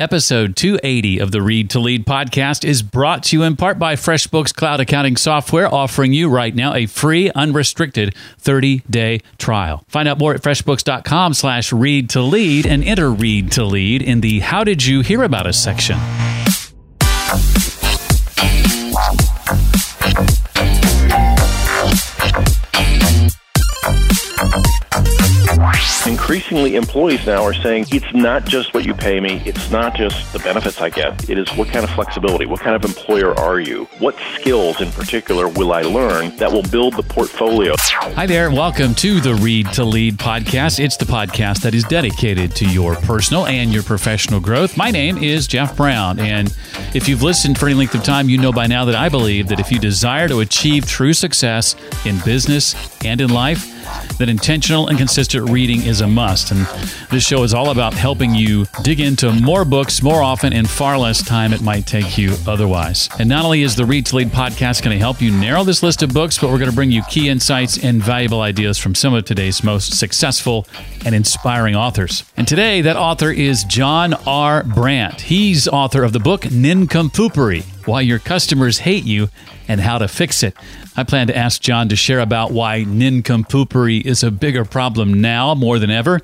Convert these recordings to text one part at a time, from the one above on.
Episode 280 of the Read to Lead podcast is brought to you in part by FreshBooks Cloud Accounting Software, offering you right now a free, unrestricted 30-day trial. Find out more at freshbooks.com slash read to lead and enter Read to Lead in the How Did You Hear About Us section. Increasingly employees now are saying it's not just what you pay me, it's not just the benefits I get, it is what kind of flexibility, what kind of employer are you, what skills in particular will I learn that will build the portfolio. Hi there, welcome to the Read to Lead podcast. It's the podcast that is dedicated to your personal and your professional growth. My name is Jeff Brown, and if you've listened for any length of time, you know by now that I believe that if you desire to achieve true success in business and in life, that intentional and consistent reading is a must. And this show is all about helping you dig into more books more often in far less time it might take you otherwise. And not only is the Read to Lead podcast going to help you narrow this list of books, but we're going to bring you key insights and valuable ideas from some of today's most successful and inspiring authors. And today, that author is John R. Brandt. He's author of the book Nincompoopery Why Your Customers Hate You and How to Fix It. I plan to ask John to share about why nincompoopery is a bigger problem now more than ever,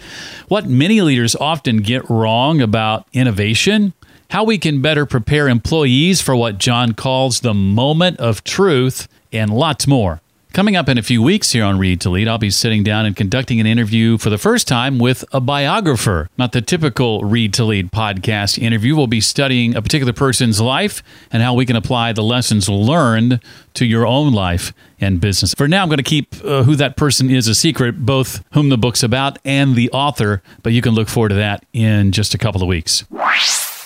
what many leaders often get wrong about innovation, how we can better prepare employees for what John calls the moment of truth, and lots more. Coming up in a few weeks here on Read to Lead, I'll be sitting down and conducting an interview for the first time with a biographer. Not the typical Read to Lead podcast interview. We'll be studying a particular person's life and how we can apply the lessons learned to your own life and business. For now, I'm going to keep uh, who that person is a secret, both whom the book's about and the author, but you can look forward to that in just a couple of weeks.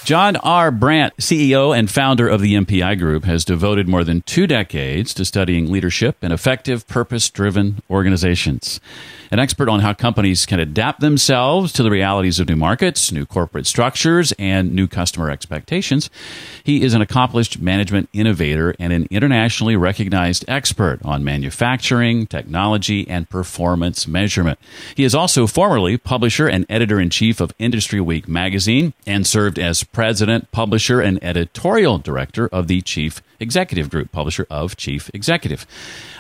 John R. Brandt, CEO and founder of the MPI Group, has devoted more than two decades to studying leadership and effective, purpose driven organizations an expert on how companies can adapt themselves to the realities of new markets, new corporate structures, and new customer expectations. He is an accomplished management innovator and an internationally recognized expert on manufacturing, technology, and performance measurement. He is also formerly publisher and editor in chief of Industry Week magazine and served as president, publisher, and editorial director of the Chief Executive Group, publisher of Chief Executive.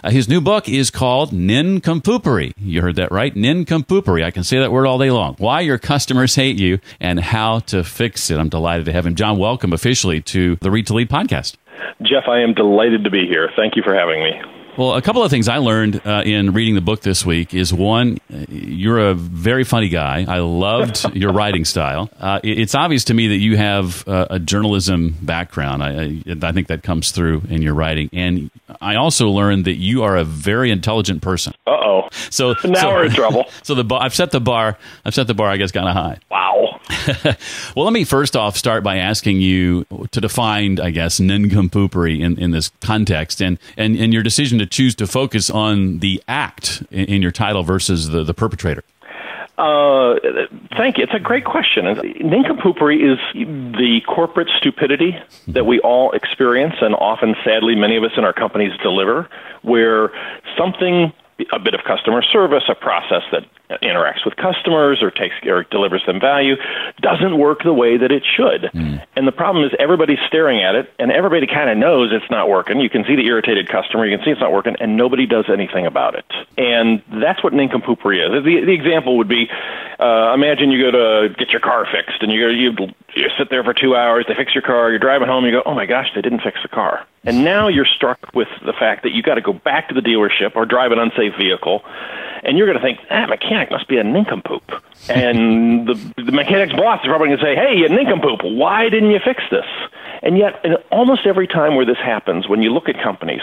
Uh, his new book is called Nincompoopery. You heard that right? Nincompoopery. I can say that word all day long. Why your customers hate you and how to fix it. I'm delighted to have him. John, welcome officially to the Read to Lead podcast. Jeff, I am delighted to be here. Thank you for having me. Well, a couple of things I learned uh, in reading the book this week is one, you're a very funny guy. I loved your writing style. Uh, it's obvious to me that you have uh, a journalism background. I, I, I, think that comes through in your writing. And I also learned that you are a very intelligent person. Uh oh. So now so, we're in trouble. So the bar, I've set the bar. I've set the bar. I guess kind of high. Wow. well, let me first off start by asking you to define, I guess, nincompoopery in, in this context, and, and and your decision to choose to focus on the act in, in your title versus the, the perpetrator. Uh, thank you. It's a great question. Nincompoopery is the corporate stupidity that we all experience, and often, sadly, many of us in our companies deliver, where something a bit of customer service, a process that interacts with customers or takes or delivers them value, doesn't work the way that it should. Mm. And the problem is everybody's staring at it, and everybody kind of knows it's not working. You can see the irritated customer, you can see it's not working, and nobody does anything about it. And that's what nincompoopery is. The, the example would be, uh, imagine you go to get your car fixed, and you you you sit there for two hours. They fix your car. You're driving home. You go, oh my gosh, they didn't fix the car. And now you're struck with the fact that you got to go back to the dealership or drive an unsafe vehicle, and you're going to think that mechanic must be a nincompoop. and the, the mechanic's boss is probably going to say, hey, you nincompoop, why didn't you fix this? And yet, almost every time where this happens, when you look at companies,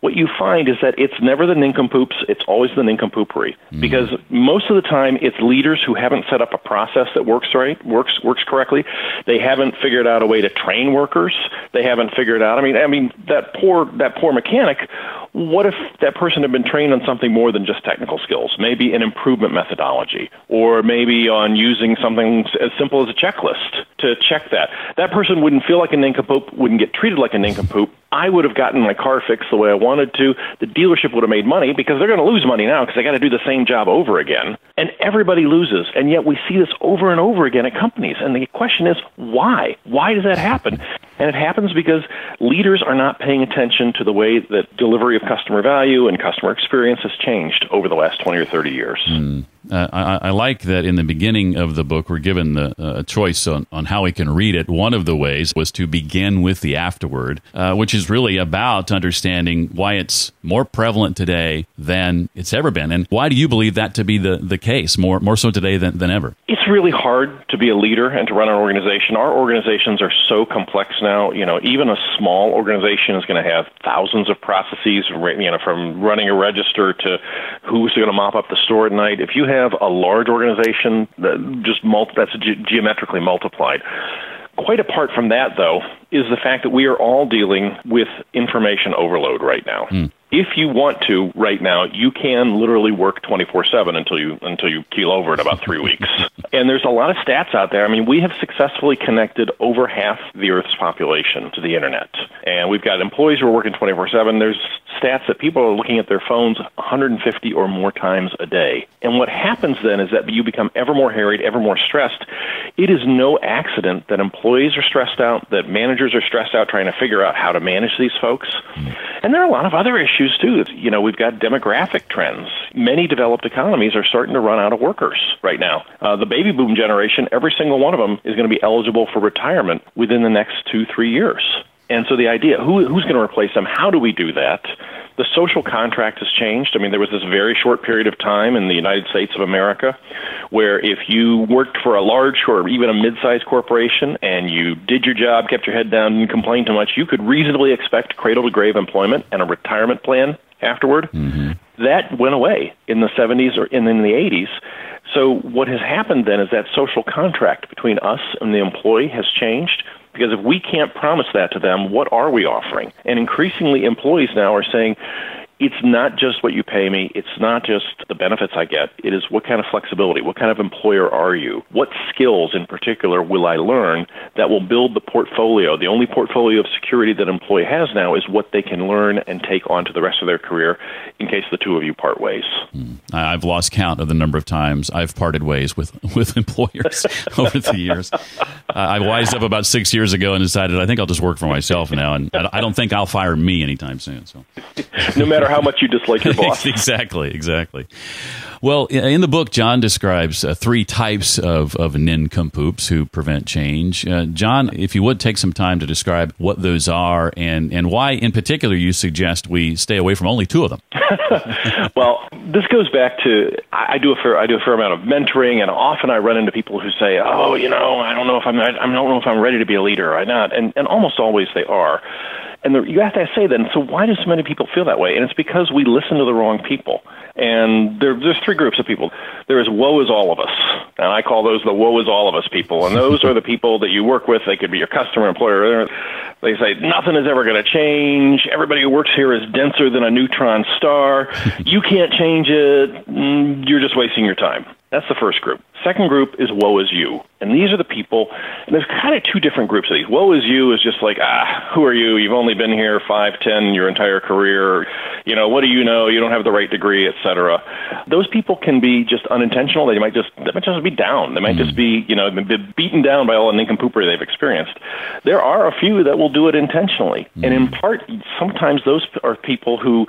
what you find is that it's never the nincompoops, it's always the nincompoopery. Mm. Because most of the time it's leaders who haven't set up a process that works right, works works correctly. They haven't figured out a way to train workers. They haven't figured out I mean I mean that poor that poor mechanic what if that person had been trained on something more than just technical skills? Maybe an improvement methodology, or maybe on using something as simple as a checklist to check that. That person wouldn't feel like a nincompoop, wouldn't get treated like a nincompoop. I would have gotten my car fixed the way I wanted to. The dealership would have made money because they're going to lose money now because they got to do the same job over again. And everybody loses. And yet we see this over and over again at companies. And the question is, why? Why does that happen? And it happens because leaders are not paying attention to the way that delivery of customer value and customer experience has changed over the last 20 or 30 years. Mm. Uh, I, I, like that in the beginning of the book, we're given the, uh, a choice on, on how we can read it. One of the ways was to begin with the afterword, uh, which is really about understanding why it's more prevalent today than it's ever been. And why do you believe that to be the, the case, more, more so today than, than ever? It's really hard to be a leader and to run an organization. Our organizations are so complex now. You know, even a small organization is going to have thousands of processes, you know, from running a register to who's going to mop up the store at night. If you have a large organization just multi- that's ge- geometrically multiplied. Quite apart from that, though, is the fact that we are all dealing with information overload right now. Mm if you want to right now, you can literally work 24/7 until you until you keel over in about 3 weeks. And there's a lot of stats out there. I mean, we have successfully connected over half the earth's population to the internet. And we've got employees who are working 24/7. There's stats that people are looking at their phones 150 or more times a day. And what happens then is that you become ever more harried, ever more stressed. It is no accident that employees are stressed out, that managers are stressed out trying to figure out how to manage these folks. Mm. And there are a lot of other issues issues too. You know, we've got demographic trends. Many developed economies are starting to run out of workers right now. Uh, the baby boom generation, every single one of them is going to be eligible for retirement within the next two, three years. And so the idea, who, who's going to replace them? How do we do that? The social contract has changed. I mean, there was this very short period of time in the United States of America where if you worked for a large or even a mid-sized corporation and you did your job, kept your head down, didn't complain too much, you could reasonably expect cradle to grave employment and a retirement plan afterward. Mm-hmm. That went away in the 70s or in, in the 80s. So what has happened then is that social contract between us and the employee has changed because if we can't promise that to them, what are we offering? And increasingly, employees now are saying, it's not just what you pay me. It's not just the benefits I get. It is what kind of flexibility, what kind of employer are you? What skills in particular will I learn that will build the portfolio? The only portfolio of security that an employee has now is what they can learn and take on to the rest of their career in case the two of you part ways. Hmm. I've lost count of the number of times I've parted ways with, with employers over the years. Uh, I wised up about six years ago and decided I think I'll just work for myself now, and I don't think I'll fire me anytime soon. So, no matter how much you dislike your boss. exactly, exactly. Well, in the book, John describes uh, three types of, of nincompoops who prevent change. Uh, John, if you would take some time to describe what those are and, and why, in particular, you suggest we stay away from only two of them. well, this goes back to I do a fair I do a fair amount of mentoring, and often I run into people who say, "Oh, you know, I don't know if I'm I don't know if I'm ready to be a leader or not," and and almost always they are. And the, you have to say then, so why do so many people feel that way? And it's because we listen to the wrong people. And there, there's three groups of people. There is woe is all of us. And I call those the woe is all of us people. And those are the people that you work with. They could be your customer, employer. They say, nothing is ever going to change. Everybody who works here is denser than a neutron star. You can't change it. Mm, you're just wasting your time. That's the first group. Second group is woe is you. And these are the people, and there's kind of two different groups of these. Woe is you is just like, ah, who are you? You've only been here five, ten, your entire career. You know, what do you know? You don't have the right degree, etc. Those people can be just unintentional. They might just, they might just be down. They might just be, you know, been beaten down by all the nincompoopery they've experienced. There are a few that will do it intentionally. Mm-hmm. And in part, sometimes those are people who,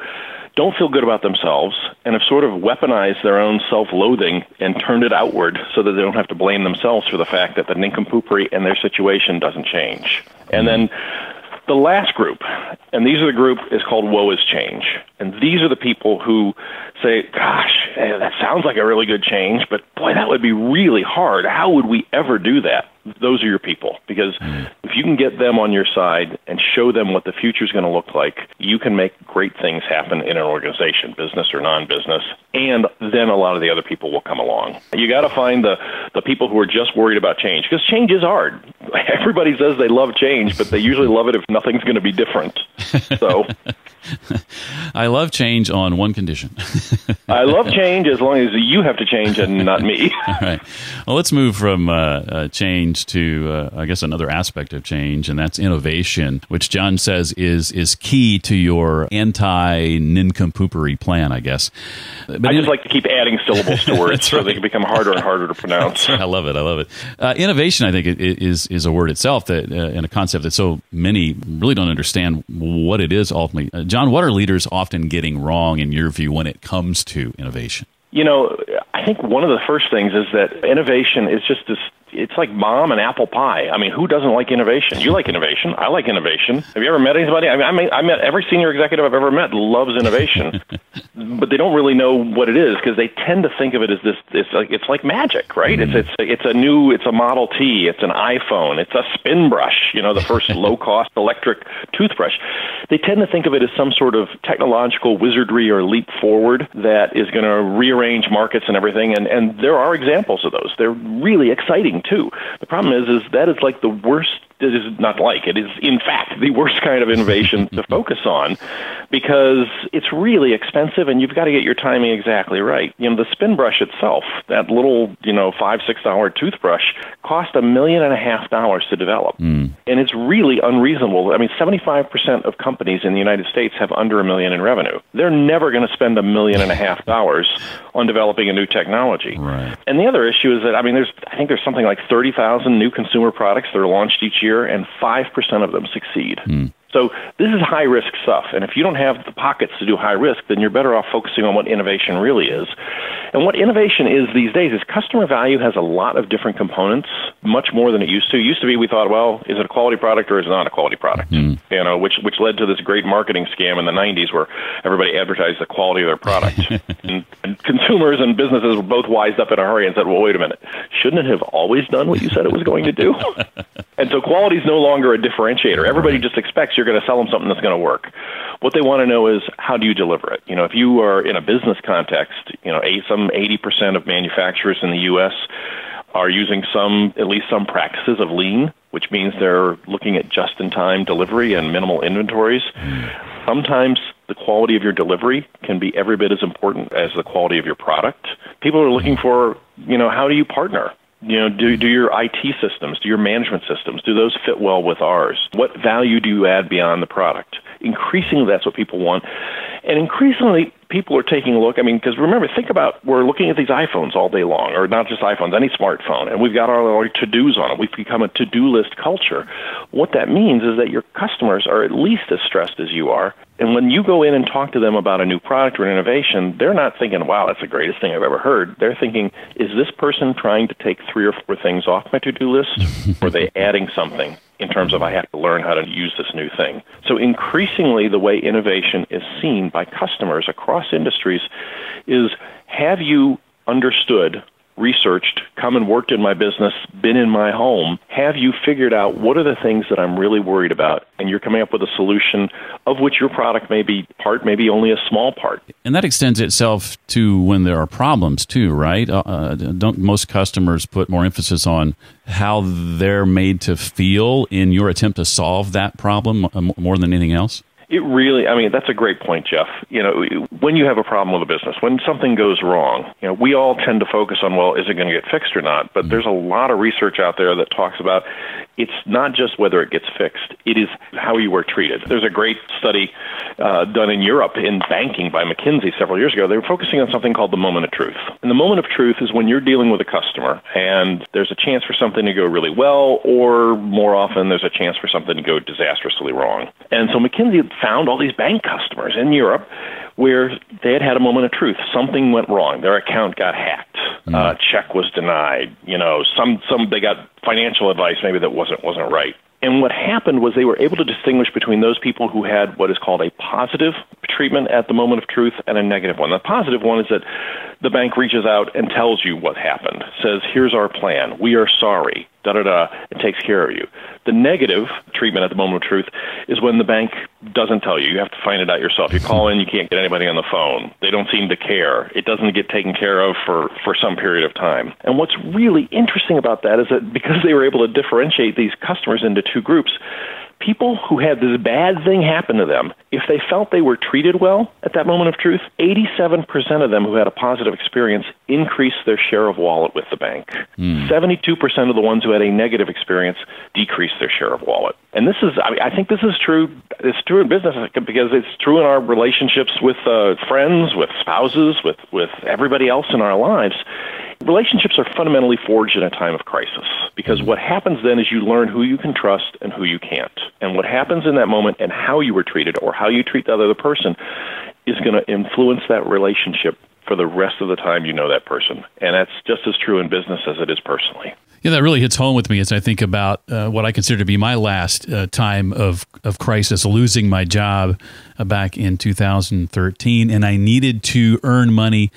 don't feel good about themselves and have sort of weaponized their own self-loathing and turned it outward so that they don't have to blame themselves for the fact that the nincompoopery in their situation doesn't change. And then the last group, and these are the group is called Woe is Change. And these are the people who say, gosh, eh, that sounds like a really good change, but boy, that would be really hard. How would we ever do that? Those are your people. Because mm. if you can get them on your side and show them what the future is going to look like, you can make great things happen in an organization, business or non business. And then a lot of the other people will come along. You got to find the, the people who are just worried about change because change is hard. everybody says they love change, but they usually love it if nothing's going to be different. So I love change on one condition. I love change as long as you have to change and not me. All right. Well, let's move from uh, uh, change to, uh, I guess, another aspect of change, and that's innovation, which John says is is key to your anti nincompoopery plan. I guess. But I just like to keep adding syllables to words so right. they can become harder and harder to pronounce. I love it. I love it. Uh, innovation, I think, is is a word itself that, uh, and a concept that so many really don't understand what it is ultimately. Uh, John, what are leaders often getting wrong in your view when it comes to innovation? You know, I think one of the first things is that innovation is just this it's like mom and apple pie. I mean, who doesn't like innovation? You like innovation. I like innovation. Have you ever met anybody? I mean, I, mean, I met every senior executive I've ever met loves innovation, but they don't really know what it is because they tend to think of it as this. It's like it's like magic, right? Mm-hmm. It's it's it's a new. It's a Model T. It's an iPhone. It's a spin brush. You know, the first low cost electric toothbrush. They tend to think of it as some sort of technological wizardry or leap forward that is going to rearrange markets and everything. And and there are examples of those. They're really exciting too. The problem is, is that is like the worst it is not like it is in fact the worst kind of innovation to focus on because it's really expensive and you've got to get your timing exactly right. You know, the spin brush itself, that little, you know, five, six dollar toothbrush cost a million and a half dollars to develop. Mm. And it's really unreasonable. I mean, 75% of companies in the United States have under a million in revenue. They're never going to spend a million and a half dollars on developing a new technology. Right. And the other issue is that, I mean, there's, I think there's something like 30,000 new consumer products that are launched each year year, and 5% of them succeed. Mm. So this is high risk stuff. And if you don't have the pockets to do high risk, then you're better off focusing on what innovation really is. And what innovation is these days is customer value has a lot of different components, much more than it used to. It used to be we thought, well, is it a quality product or is it not a quality product? Mm. You know, which which led to this great marketing scam in the 90s where everybody advertised the quality of their product. and, and consumers and businesses were both wised up in a hurry and said, well, wait a minute, shouldn't it have always done what you said it was going to do? and so quality is no longer a differentiator. Everybody just expects you're going to sell them something that's going to work. What they want to know is how do you deliver it? You know, if you are in a business context, you know, some 80% of manufacturers in the U.S. are using some, at least some practices of lean, which means they're looking at just-in-time delivery and minimal inventories. Hmm. Sometimes the quality of your delivery can be every bit as important as the quality of your product. People are looking hmm. for, you know, how do you partner? You know do do your IT systems, do your management systems, do those fit well with ours? What value do you add beyond the product? Increasingly, that's what people want, and increasingly, people are taking a look. I mean, because remember, think about we're looking at these iPhones all day long, or not just iPhones, any smartphone, and we've got all our to dos on it. We've become a to do list culture. What that means is that your customers are at least as stressed as you are. And when you go in and talk to them about a new product or an innovation, they're not thinking, wow, that's the greatest thing I've ever heard. They're thinking, is this person trying to take three or four things off my to do list? or are they adding something? In terms of I have to learn how to use this new thing. So increasingly, the way innovation is seen by customers across industries is have you understood researched, come and worked in my business, been in my home, have you figured out what are the things that I'm really worried about? And you're coming up with a solution of which your product may be part, maybe only a small part. And that extends itself to when there are problems too, right? Uh, uh don't most customers put more emphasis on how they're made to feel in your attempt to solve that problem uh, more than anything else? It really, I mean, that's a great point, Jeff. You know, when you have a problem with a business, when something goes wrong, you know, we all tend to focus on, well, is it going to get fixed or not? But mm-hmm. there's a lot of research out there that talks about it's not just whether it gets fixed, it is how you were treated. There's a great study uh, done in Europe in banking by McKinsey several years ago. They were focusing on something called the moment of truth. And the moment of truth is when you're dealing with a customer and there's a chance for something to go really well, or more often, there's a chance for something to go disastrously wrong. And so McKinsey found all these bank customers in Europe where they had had a moment of truth. Something went wrong. Their account got hacked. Mm. Uh, check was denied. You know, some some they got financial advice maybe that wasn't wasn't right. And what happened was they were able to distinguish between those people who had what is called a positive treatment at the moment of truth and a negative one. The positive one is that the bank reaches out and tells you what happened, says, here's our plan, we are sorry, da da da, and takes care of you. The negative treatment at the moment of truth is when the bank doesn't tell you. You have to find it out yourself. You call in, you can't get anybody on the phone. They don't seem to care. It doesn't get taken care of for, for some period of time. And what's really interesting about that is that because they were able to differentiate these customers into two groups, people who had this bad thing happen to them, if they felt they were treated well at that moment of truth, 87% of them who had a positive experience increased their share of wallet with the bank. Mm. 72% of the ones who had a negative experience decreased their share of wallet. And this is, I, mean, I think this is true. It's true in business because it's true in our relationships with uh, friends, with spouses, with, with everybody else in our lives. Relationships are fundamentally forged in a time of crisis because what happens then is you learn who you can trust and who you can't. And what happens in that moment and how you were treated or how you treat the other person is going to influence that relationship for the rest of the time you know that person. And that's just as true in business as it is personally. Yeah, that really hits home with me as I think about uh, what I consider to be my last uh, time of, of crisis, losing my job uh, back in 2013. And I needed to earn money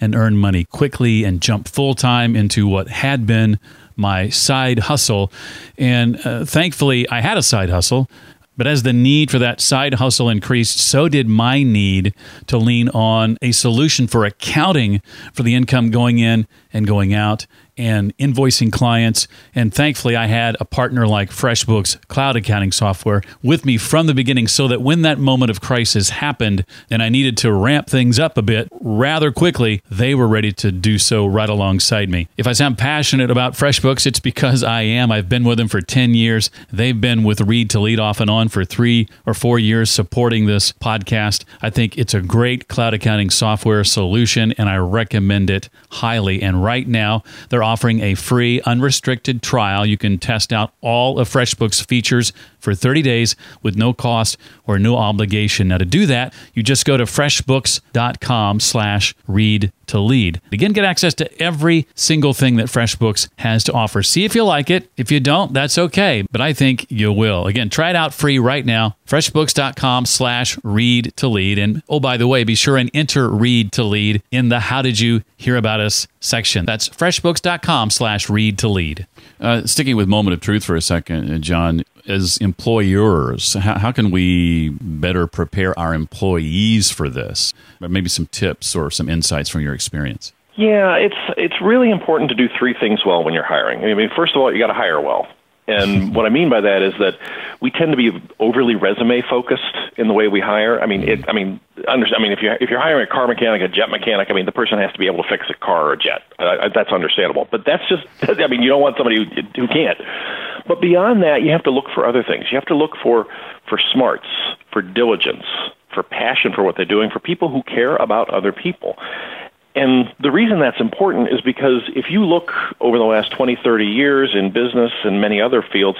and earn money quickly and jump full time into what had been my side hustle. And uh, thankfully, I had a side hustle. But as the need for that side hustle increased, so did my need to lean on a solution for accounting for the income going in and going out and invoicing clients. And thankfully, I had a partner like FreshBooks cloud accounting software with me from the beginning so that when that moment of crisis happened and I needed to ramp things up a bit rather quickly, they were ready to do so right alongside me. If I sound passionate about FreshBooks, it's because I am. I've been with them for 10 years. They've been with Read to Lead off and on for three or four years supporting this podcast. I think it's a great cloud accounting software solution and I recommend it highly. And right now, they're offering a free, unrestricted trial. You can test out all of FreshBooks features for 30 days with no cost or no obligation. Now, to do that, you just go to freshbooks.com slash read to lead. Again, get access to every single thing that FreshBooks has to offer. See if you like it. If you don't, that's okay, but I think you will. Again, try it out free right now. FreshBooks.com slash read to lead. And oh, by the way, be sure and enter read to lead in the how did you hear about us section. That's freshbooks.com slash read to lead. Uh, sticking with moment of truth for a second, uh, John, as employers, how, how, can we better prepare our employees for this? Maybe some tips or some insights from your experience. Yeah, it's it's really important to do three things well when you're hiring. I mean, first of all, you got to hire well. And what I mean by that is that we tend to be overly resume focused in the way we hire. I mean, it, I mean, under, I mean, if you're if you're hiring a car mechanic, a jet mechanic, I mean, the person has to be able to fix a car or a jet. Uh, that's understandable. But that's just, I mean, you don't want somebody who, who can't. But beyond that, you have to look for other things. You have to look for for smarts, for diligence, for passion for what they're doing, for people who care about other people. And the reason that's important is because if you look over the last 20, 30 years in business and many other fields,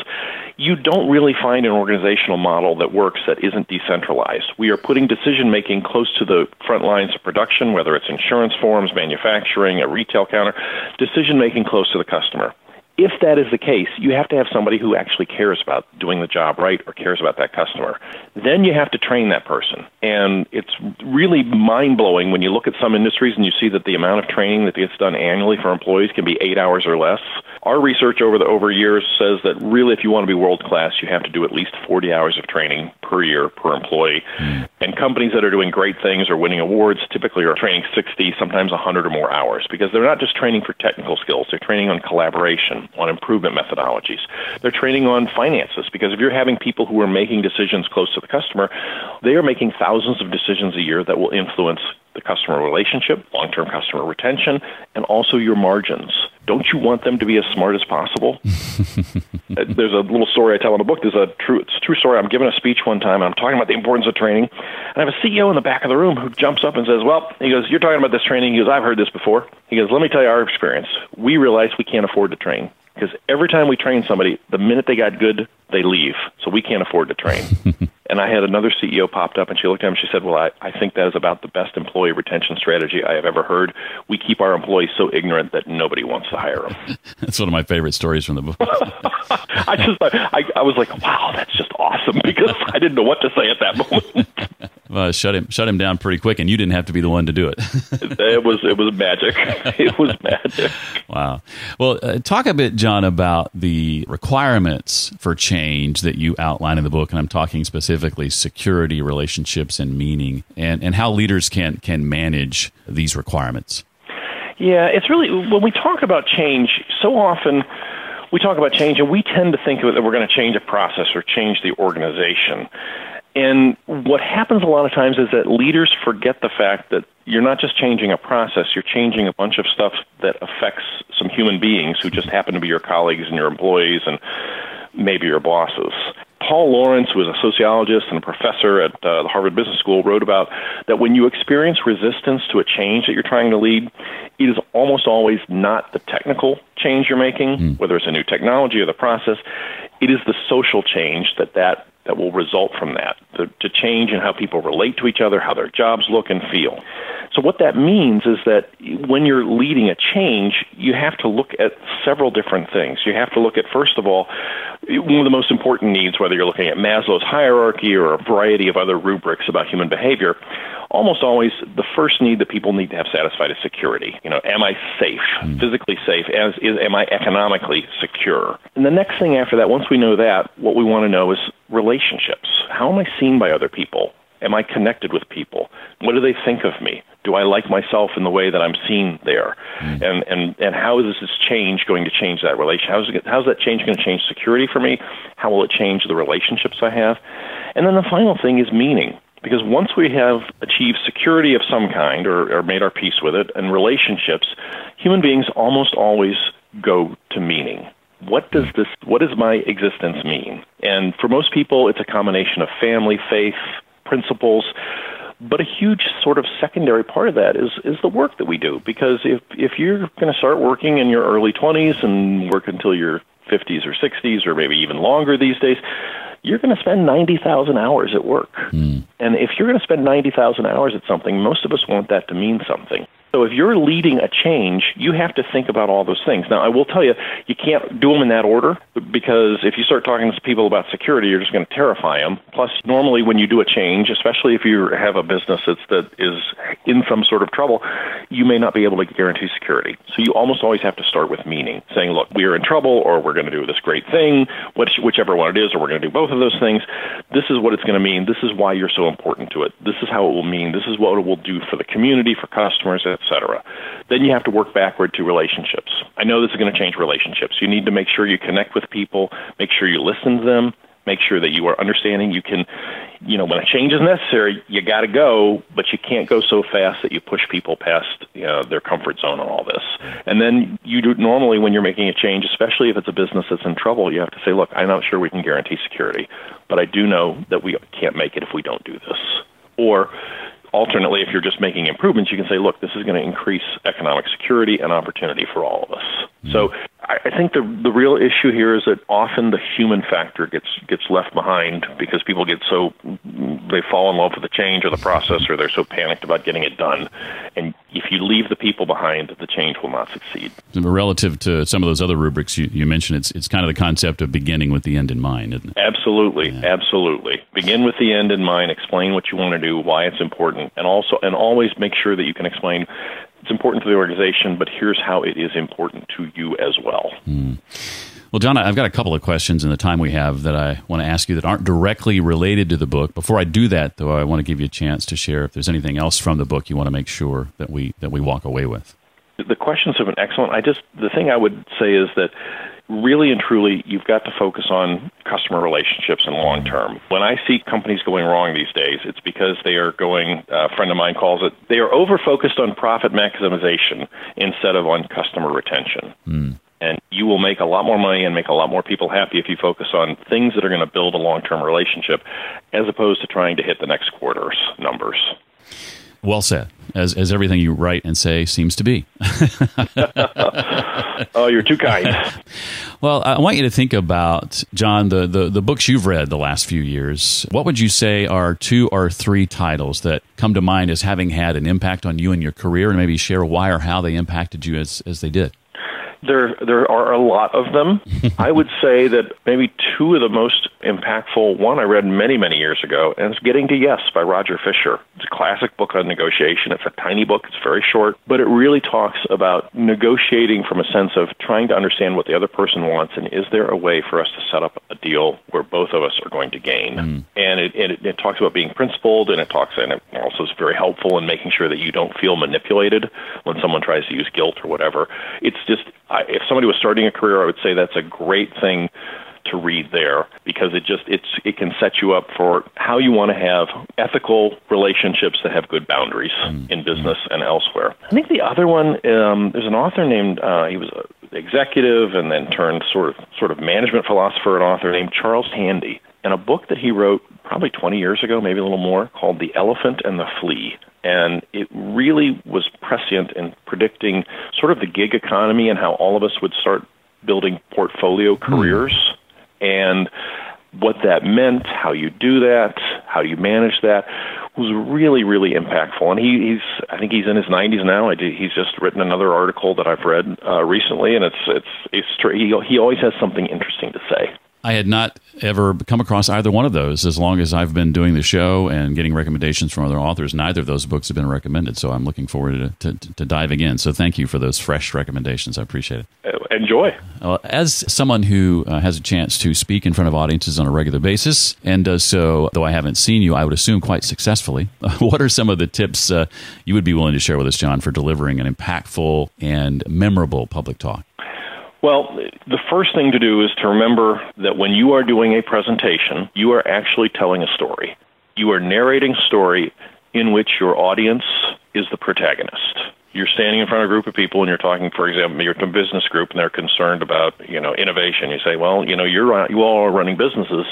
you don't really find an organizational model that works that isn't decentralized. We are putting decision making close to the front lines of production, whether it's insurance forms, manufacturing, a retail counter, decision making close to the customer if that is the case, you have to have somebody who actually cares about doing the job right or cares about that customer. Then you have to train that person. And it's really mind blowing when you look at some industries and you see that the amount of training that gets done annually for employees can be eight hours or less. Our research over the over years says that really if you want to be world class, you have to do at least 40 hours of training per year per employee. Mm. And companies that are doing great things or winning awards typically are training 60, sometimes 100 or more hours because they're not just training for technical skills, they're training on collaboration on improvement methodologies. They're training on finances because if you're having people who are making decisions close to the customer, they are making thousands of decisions a year that will influence the customer relationship, long term customer retention, and also your margins. Don't you want them to be as smart as possible? Uh, there's a little story I tell in the book. There's a true, it's a true story. I'm giving a speech one time, and I'm talking about the importance of training. And I have a CEO in the back of the room who jumps up and says, Well, he goes, You're talking about this training. He goes, I've heard this before. He goes, Let me tell you our experience. We realize we can't afford to train because every time we train somebody, the minute they got good, they leave. So we can't afford to train. and I had another CEO popped up, and she looked at him and she said, "Well, I, I think that is about the best employee retention strategy I have ever heard. We keep our employees so ignorant that nobody wants to hire them." that's one of my favorite stories from the book. I just, I, I was like, "Wow, that's just awesome," because I didn't know what to say at that moment. Uh, shut him shut him down pretty quick, and you didn't have to be the one to do it. it was it was magic. It was magic. Wow. Well, uh, talk a bit, John, about the requirements for change that you outline in the book, and I'm talking specifically security, relationships, and meaning, and and how leaders can can manage these requirements. Yeah, it's really when we talk about change. So often we talk about change, and we tend to think of it that we're going to change a process or change the organization. And what happens a lot of times is that leaders forget the fact that you're not just changing a process, you're changing a bunch of stuff that affects some human beings who just happen to be your colleagues and your employees and maybe your bosses. Paul Lawrence, who is a sociologist and a professor at uh, the Harvard Business School, wrote about that when you experience resistance to a change that you're trying to lead, it is almost always not the technical change you're making, mm. whether it's a new technology or the process. It is the social change that that that will result from that, to, to change in how people relate to each other, how their jobs look and feel. So, what that means is that when you're leading a change, you have to look at several different things. You have to look at, first of all, one of the most important needs, whether you're looking at Maslow's hierarchy or a variety of other rubrics about human behavior, almost always the first need that people need to have satisfied is security. You know, am I safe, mm. physically safe? As is, am I economically secure? And the next thing after that, once we know that, what we want to know is relationships. How am I seen by other people? Am I connected with people? What do they think of me? Do I like myself in the way that I'm seen there? Mm. And and and how is this change going to change that relation? How's it, how's that change going to change security for me? How will it change the relationships I have? And then the final thing is meaning. Because once we have achieved security of some kind or, or made our peace with it and relationships, human beings almost always go to meaning. What does this what does my existence mean? And for most people it's a combination of family, faith, principles, but a huge sort of secondary part of that is is the work that we do because if if you're going to start working in your early 20s and work until your 50s or 60s or maybe even longer these days, you're going to spend 90,000 hours at work. Mm. And if you're going to spend 90,000 hours at something, most of us want that to mean something. So if you're leading a change, you have to think about all those things. Now, I will tell you, you can't do them in that order because if you start talking to people about security, you're just going to terrify them. Plus, normally when you do a change, especially if you have a business that's, that is in some sort of trouble, you may not be able to guarantee security. So you almost always have to start with meaning, saying, look, we are in trouble or we're going to do this great thing, which, whichever one it is, or we're going to do both of those things. This is what it's going to mean. This is why you're so important to it. This is how it will mean. This is what it will do for the community, for customers, etc. Then you have to work backward to relationships. I know this is going to change relationships. You need to make sure you connect with people, make sure you listen to them, make sure that you are understanding you can you know when a change is necessary you got to go but you can't go so fast that you push people past you know, their comfort zone on all this and then you do normally when you're making a change especially if it's a business that's in trouble you have to say look i'm not sure we can guarantee security but i do know that we can't make it if we don't do this or alternately, if you're just making improvements, you can say, look, this is going to increase economic security and opportunity for all of us. Mm-hmm. So I think the the real issue here is that often the human factor gets gets left behind because people get so they fall in love with the change or the process or they're so panicked about getting it done. And if you leave the people behind, the change will not succeed. Relative to some of those other rubrics you, you mentioned, it's it's kind of the concept of beginning with the end in mind, isn't it? Absolutely, yeah. absolutely. Begin with the end in mind. Explain what you want to do, why it's important, and also and always make sure that you can explain it's important to the organization, but here's how it is important to you as well. Mm. Well, John, I've got a couple of questions in the time we have that I want to ask you that aren't directly related to the book. Before I do that, though, I want to give you a chance to share if there's anything else from the book you want to make sure that we that we walk away with. The questions have been excellent. I just the thing I would say is that really and truly, you've got to focus on customer relationships and long term. When I see companies going wrong these days, it's because they are going, a friend of mine calls it, they are over focused on profit maximization instead of on customer retention. Mm. And you will make a lot more money and make a lot more people happy if you focus on things that are going to build a long term relationship as opposed to trying to hit the next quarter's numbers. Well said, as, as everything you write and say seems to be. oh, you're too kind. Well, I want you to think about, John, the, the, the books you've read the last few years. What would you say are two or three titles that come to mind as having had an impact on you and your career, and maybe share why or how they impacted you as, as they did? There, there are a lot of them. I would say that maybe two of the most impactful. One I read many, many years ago, and it's "Getting to Yes" by Roger Fisher. It's a classic book on negotiation. It's a tiny book. It's very short, but it really talks about negotiating from a sense of trying to understand what the other person wants, and is there a way for us to set up a deal where both of us are going to gain? Mm. And it, it, it talks about being principled, and it talks, and it also is very helpful in making sure that you don't feel manipulated when someone tries to use guilt or whatever. It's just I, if somebody was starting a career, I would say that's a great thing to read there because it just it's it can set you up for how you want to have ethical relationships that have good boundaries mm-hmm. in business and elsewhere. I think the other one um, there's an author named uh, he was an executive and then turned sort of sort of management philosopher and author named Charles Handy and a book that he wrote probably 20 years ago, maybe a little more, called The Elephant and the Flea and it really was prescient in predicting sort of the gig economy and how all of us would start building portfolio hmm. careers. And what that meant, how you do that, how you manage that was really, really impactful. And he, he's, I think he's in his 90s now. I did, he's just written another article that I've read uh, recently, and it's, it's, it's, he, he always has something interesting to say. I had not ever come across either one of those as long as I've been doing the show and getting recommendations from other authors. Neither of those books have been recommended, so I'm looking forward to, to, to diving in. So thank you for those fresh recommendations. I appreciate it. Enjoy. Uh, as someone who uh, has a chance to speak in front of audiences on a regular basis and does so, though I haven't seen you, I would assume quite successfully, what are some of the tips uh, you would be willing to share with us, John, for delivering an impactful and memorable public talk? Well, the first thing to do is to remember that when you are doing a presentation, you are actually telling a story. You are narrating a story in which your audience is the protagonist. You're standing in front of a group of people and you're talking, for example, you're a business group and they're concerned about, you know, innovation. You say, well, you know, you're you all are running businesses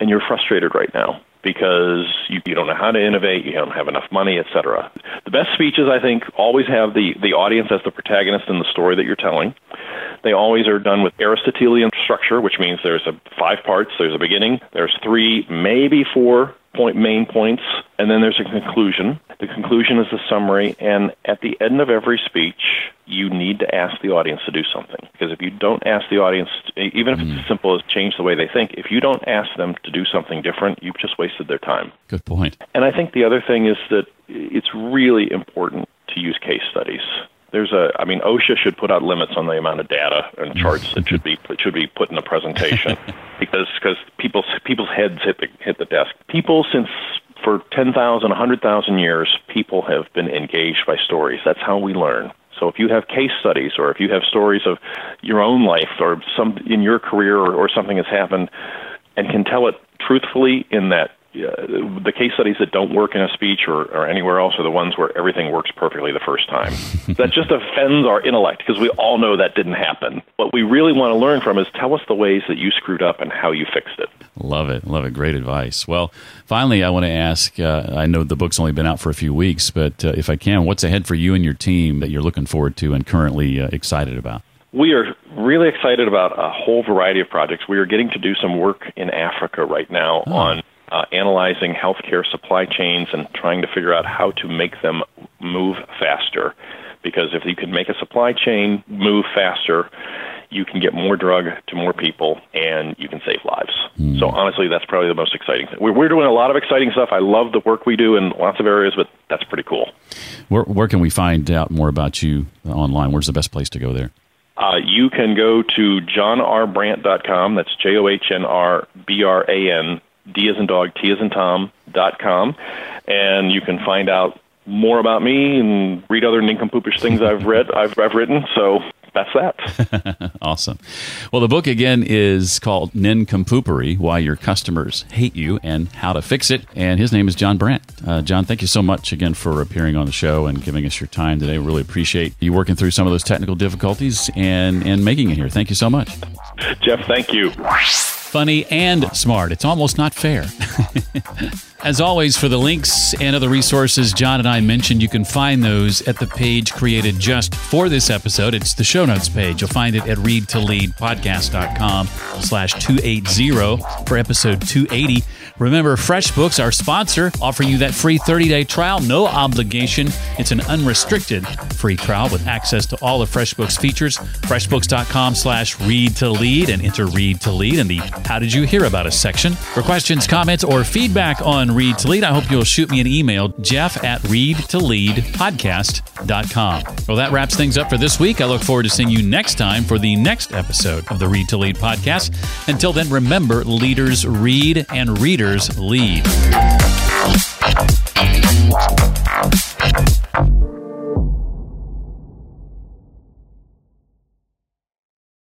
and you're frustrated right now because you, you don't know how to innovate, you don't have enough money, etc. The best speeches, I think, always have the, the audience as the protagonist in the story that you're telling. They always are done with Aristotelian structure, which means there's a five parts. There's a beginning. There's three, maybe four point main points, and then there's a conclusion. The conclusion is the summary, and at the end of every speech, you need to ask the audience to do something. Because if you don't ask the audience, even if it's mm. as simple as change the way they think, if you don't ask them to do something different, you've just wasted their time. Good point. And I think the other thing is that it's really important to use case studies there's a I mean OSHA should put out limits on the amount of data and charts that should be should be put in a presentation because because people's people's heads hit the hit the desk. People since for 10,000 100,000 years people have been engaged by stories. That's how we learn. So if you have case studies or if you have stories of your own life or some in your career or, or something has happened and can tell it truthfully in that the case studies that don't work in a speech or, or anywhere else are the ones where everything works perfectly the first time. that just offends our intellect because we all know that didn't happen. What we really want to learn from is tell us the ways that you screwed up and how you fixed it. Love it. Love it. Great advice. Well, finally, I want to ask uh, I know the book's only been out for a few weeks, but uh, if I can, what's ahead for you and your team that you're looking forward to and currently uh, excited about? We are really excited about a whole variety of projects. We are getting to do some work in Africa right now oh. on uh, analyzing healthcare supply chains and trying to figure out how to make them move faster. Because if you can make a supply chain move faster, you can get more drug to more people and you can save lives. Mm. So honestly, that's probably the most exciting thing. We're, we're doing a lot of exciting stuff. I love the work we do in lots of areas, but that's pretty cool. Where, where can we find out more about you online? Where's the best place to go there? Uh, you can go to johnrbrandt.com. That's J O H N R B R A N D as in dog, T as in Tom dot com, and you can find out more about me and read other nincompoopish things I've read, I've, I've written. So that's that. awesome. Well, the book again is called Nincompoopery Why Your Customers Hate You and How to Fix It. And his name is John Brandt. Uh, John, thank you so much again for appearing on the show and giving us your time today. Really appreciate you working through some of those technical difficulties and, and making it here. Thank you so much. Jeff, thank you funny, and smart. It's almost not fair. As always, for the links and other resources John and I mentioned, you can find those at the page created just for this episode. It's the show notes page. You'll find it at readtoleadpodcast.com slash 280 for episode 280. Remember, FreshBooks, our sponsor, offering you that free 30-day trial, no obligation. It's an unrestricted free trial with access to all of FreshBooks features. FreshBooks.com slash read to lead and enter read to lead in the How Did You Hear About Us section. For questions, comments, or feedback on Read to Lead, I hope you'll shoot me an email, jeff at readtoleadpodcast.com. Well, that wraps things up for this week. I look forward to seeing you next time for the next episode of the Read to Lead podcast. Until then, remember leaders read and readers lead.